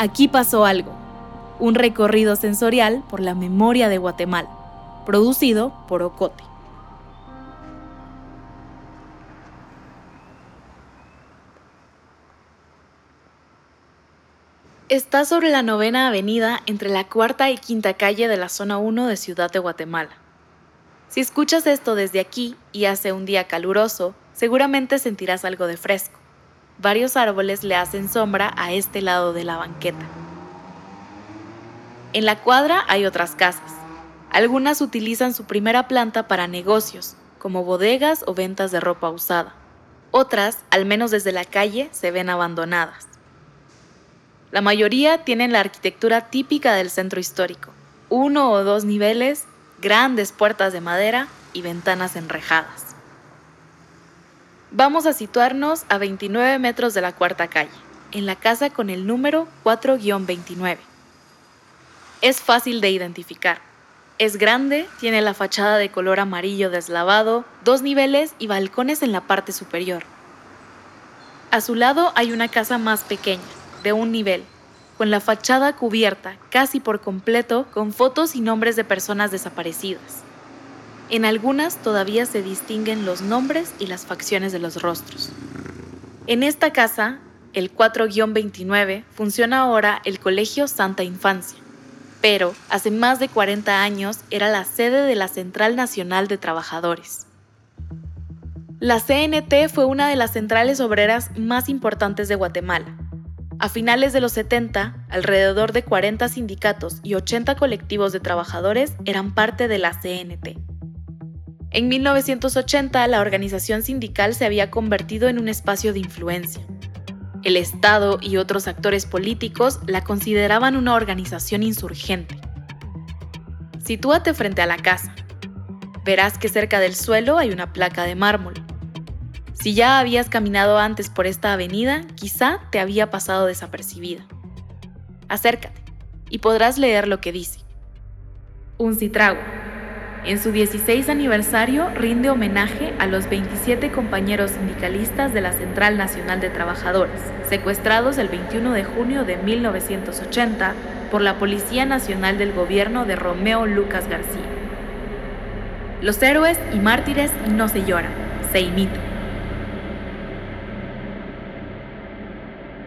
Aquí pasó algo, un recorrido sensorial por la memoria de Guatemala, producido por Ocote. Está sobre la novena avenida entre la cuarta y quinta calle de la zona 1 de Ciudad de Guatemala. Si escuchas esto desde aquí y hace un día caluroso, seguramente sentirás algo de fresco. Varios árboles le hacen sombra a este lado de la banqueta. En la cuadra hay otras casas. Algunas utilizan su primera planta para negocios, como bodegas o ventas de ropa usada. Otras, al menos desde la calle, se ven abandonadas. La mayoría tienen la arquitectura típica del centro histórico, uno o dos niveles, grandes puertas de madera y ventanas enrejadas. Vamos a situarnos a 29 metros de la cuarta calle, en la casa con el número 4-29. Es fácil de identificar. Es grande, tiene la fachada de color amarillo deslavado, dos niveles y balcones en la parte superior. A su lado hay una casa más pequeña, de un nivel, con la fachada cubierta casi por completo con fotos y nombres de personas desaparecidas. En algunas todavía se distinguen los nombres y las facciones de los rostros. En esta casa, el 4-29, funciona ahora el Colegio Santa Infancia, pero hace más de 40 años era la sede de la Central Nacional de Trabajadores. La CNT fue una de las centrales obreras más importantes de Guatemala. A finales de los 70, alrededor de 40 sindicatos y 80 colectivos de trabajadores eran parte de la CNT. En 1980, la organización sindical se había convertido en un espacio de influencia. El Estado y otros actores políticos la consideraban una organización insurgente. Sitúate frente a la casa. Verás que cerca del suelo hay una placa de mármol. Si ya habías caminado antes por esta avenida, quizá te había pasado desapercibida. Acércate y podrás leer lo que dice. Un citrago en su 16 aniversario rinde homenaje a los 27 compañeros sindicalistas de la Central Nacional de Trabajadores, secuestrados el 21 de junio de 1980 por la Policía Nacional del Gobierno de Romeo Lucas García. Los héroes y mártires no se lloran, se imitan.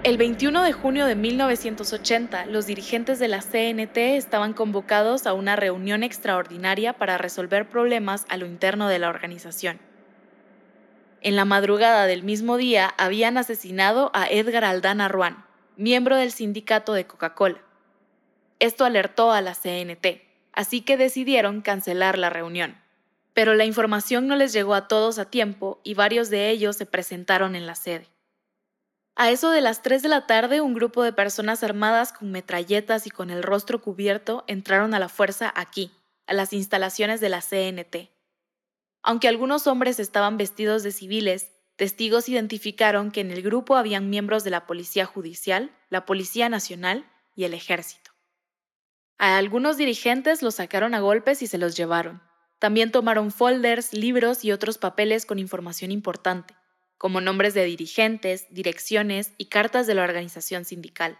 El 21 de junio de 1980, los dirigentes de la CNT estaban convocados a una reunión extraordinaria para resolver problemas a lo interno de la organización. En la madrugada del mismo día habían asesinado a Edgar Aldana Ruan, miembro del sindicato de Coca-Cola. Esto alertó a la CNT, así que decidieron cancelar la reunión. Pero la información no les llegó a todos a tiempo y varios de ellos se presentaron en la sede. A eso de las 3 de la tarde, un grupo de personas armadas con metralletas y con el rostro cubierto entraron a la fuerza aquí, a las instalaciones de la CNT. Aunque algunos hombres estaban vestidos de civiles, testigos identificaron que en el grupo habían miembros de la Policía Judicial, la Policía Nacional y el Ejército. A algunos dirigentes los sacaron a golpes y se los llevaron. También tomaron folders, libros y otros papeles con información importante como nombres de dirigentes, direcciones y cartas de la organización sindical.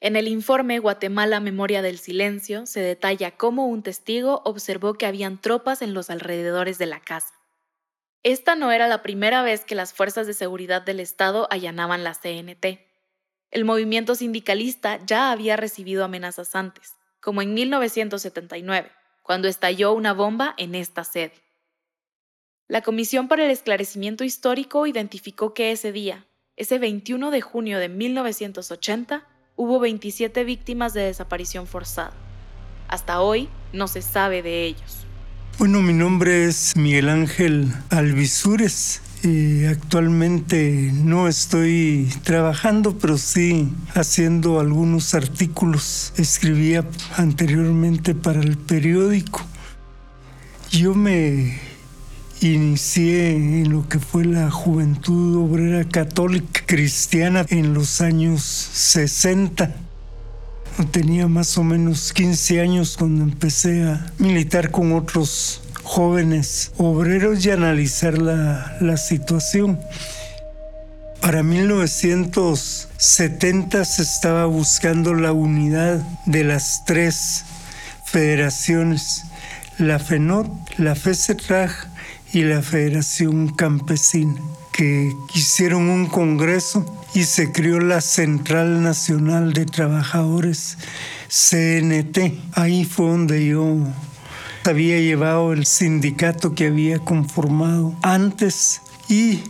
En el informe Guatemala Memoria del Silencio se detalla cómo un testigo observó que habían tropas en los alrededores de la casa. Esta no era la primera vez que las fuerzas de seguridad del Estado allanaban la CNT. El movimiento sindicalista ya había recibido amenazas antes, como en 1979, cuando estalló una bomba en esta sede. La Comisión para el Esclarecimiento Histórico identificó que ese día, ese 21 de junio de 1980, hubo 27 víctimas de desaparición forzada. Hasta hoy no se sabe de ellos. Bueno, mi nombre es Miguel Ángel Alvisures. Y actualmente no estoy trabajando, pero sí haciendo algunos artículos. Escribía anteriormente para el periódico. Yo me Inicié en lo que fue la Juventud Obrera Católica Cristiana en los años 60. Tenía más o menos 15 años cuando empecé a militar con otros jóvenes obreros y analizar la, la situación. Para 1970 se estaba buscando la unidad de las tres federaciones, la FENOT, la FESETRAG y la Federación Campesina, que hicieron un congreso y se creó la Central Nacional de Trabajadores, CNT. Ahí fue donde yo había llevado el sindicato que había conformado antes y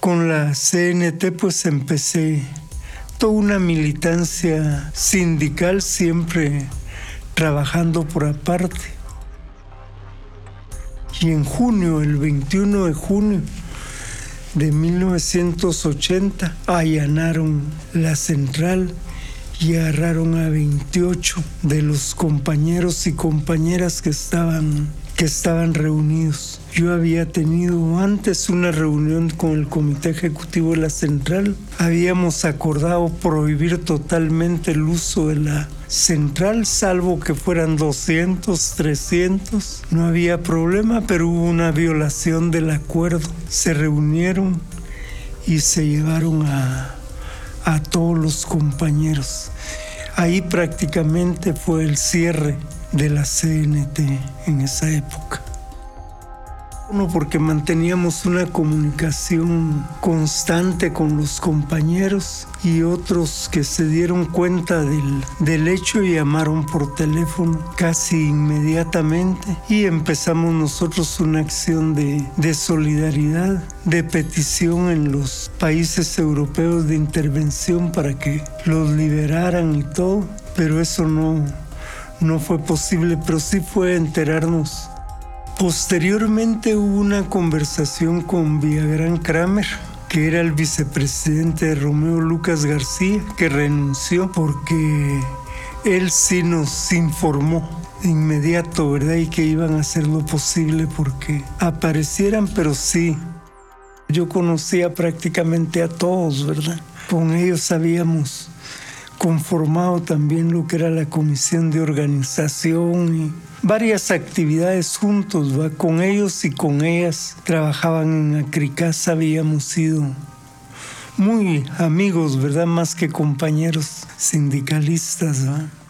con la CNT pues empecé toda una militancia sindical siempre trabajando por aparte. Y en junio, el 21 de junio de 1980, allanaron la central y agarraron a 28 de los compañeros y compañeras que estaban, que estaban reunidos. Yo había tenido antes una reunión con el Comité Ejecutivo de la Central. Habíamos acordado prohibir totalmente el uso de la central, salvo que fueran 200, 300. No había problema, pero hubo una violación del acuerdo. Se reunieron y se llevaron a, a todos los compañeros. Ahí prácticamente fue el cierre de la CNT en esa época. Porque manteníamos una comunicación constante con los compañeros y otros que se dieron cuenta del, del hecho y llamaron por teléfono casi inmediatamente. Y empezamos nosotros una acción de, de solidaridad, de petición en los países europeos de intervención para que los liberaran y todo, pero eso no, no fue posible, pero sí fue enterarnos Posteriormente hubo una conversación con Villagrán Kramer, que era el vicepresidente de Romeo Lucas García, que renunció porque él sí nos informó de inmediato, ¿verdad? Y que iban a hacer lo posible porque aparecieran, pero sí. Yo conocía prácticamente a todos, ¿verdad? Con ellos habíamos conformado también lo que era la comisión de organización y varias actividades juntos, con ellos y con ellas. Trabajaban en Acricasa, habíamos sido muy amigos, ¿verdad? Más que compañeros sindicalistas.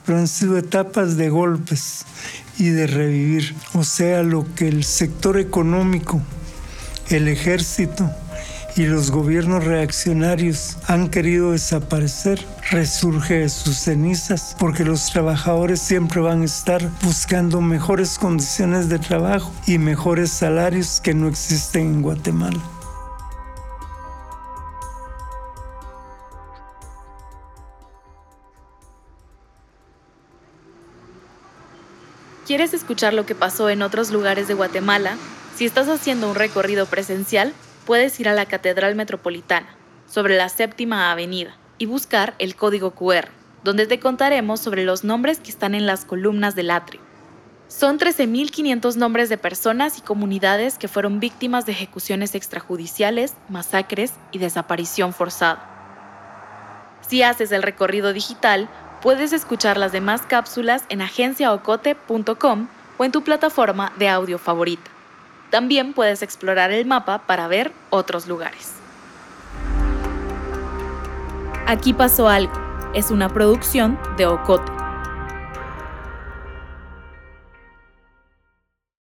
Pero han sido etapas de golpes y de revivir. O sea, lo que el sector económico, el ejército, y los gobiernos reaccionarios han querido desaparecer, resurge de sus cenizas, porque los trabajadores siempre van a estar buscando mejores condiciones de trabajo y mejores salarios que no existen en Guatemala. ¿Quieres escuchar lo que pasó en otros lugares de Guatemala? Si estás haciendo un recorrido presencial, puedes ir a la Catedral Metropolitana, sobre la séptima avenida, y buscar el código QR, donde te contaremos sobre los nombres que están en las columnas del atrio. Son 13.500 nombres de personas y comunidades que fueron víctimas de ejecuciones extrajudiciales, masacres y desaparición forzada. Si haces el recorrido digital, puedes escuchar las demás cápsulas en agenciaocote.com o en tu plataforma de audio favorita. También puedes explorar el mapa para ver otros lugares. Aquí pasó algo. Es una producción de Ocote.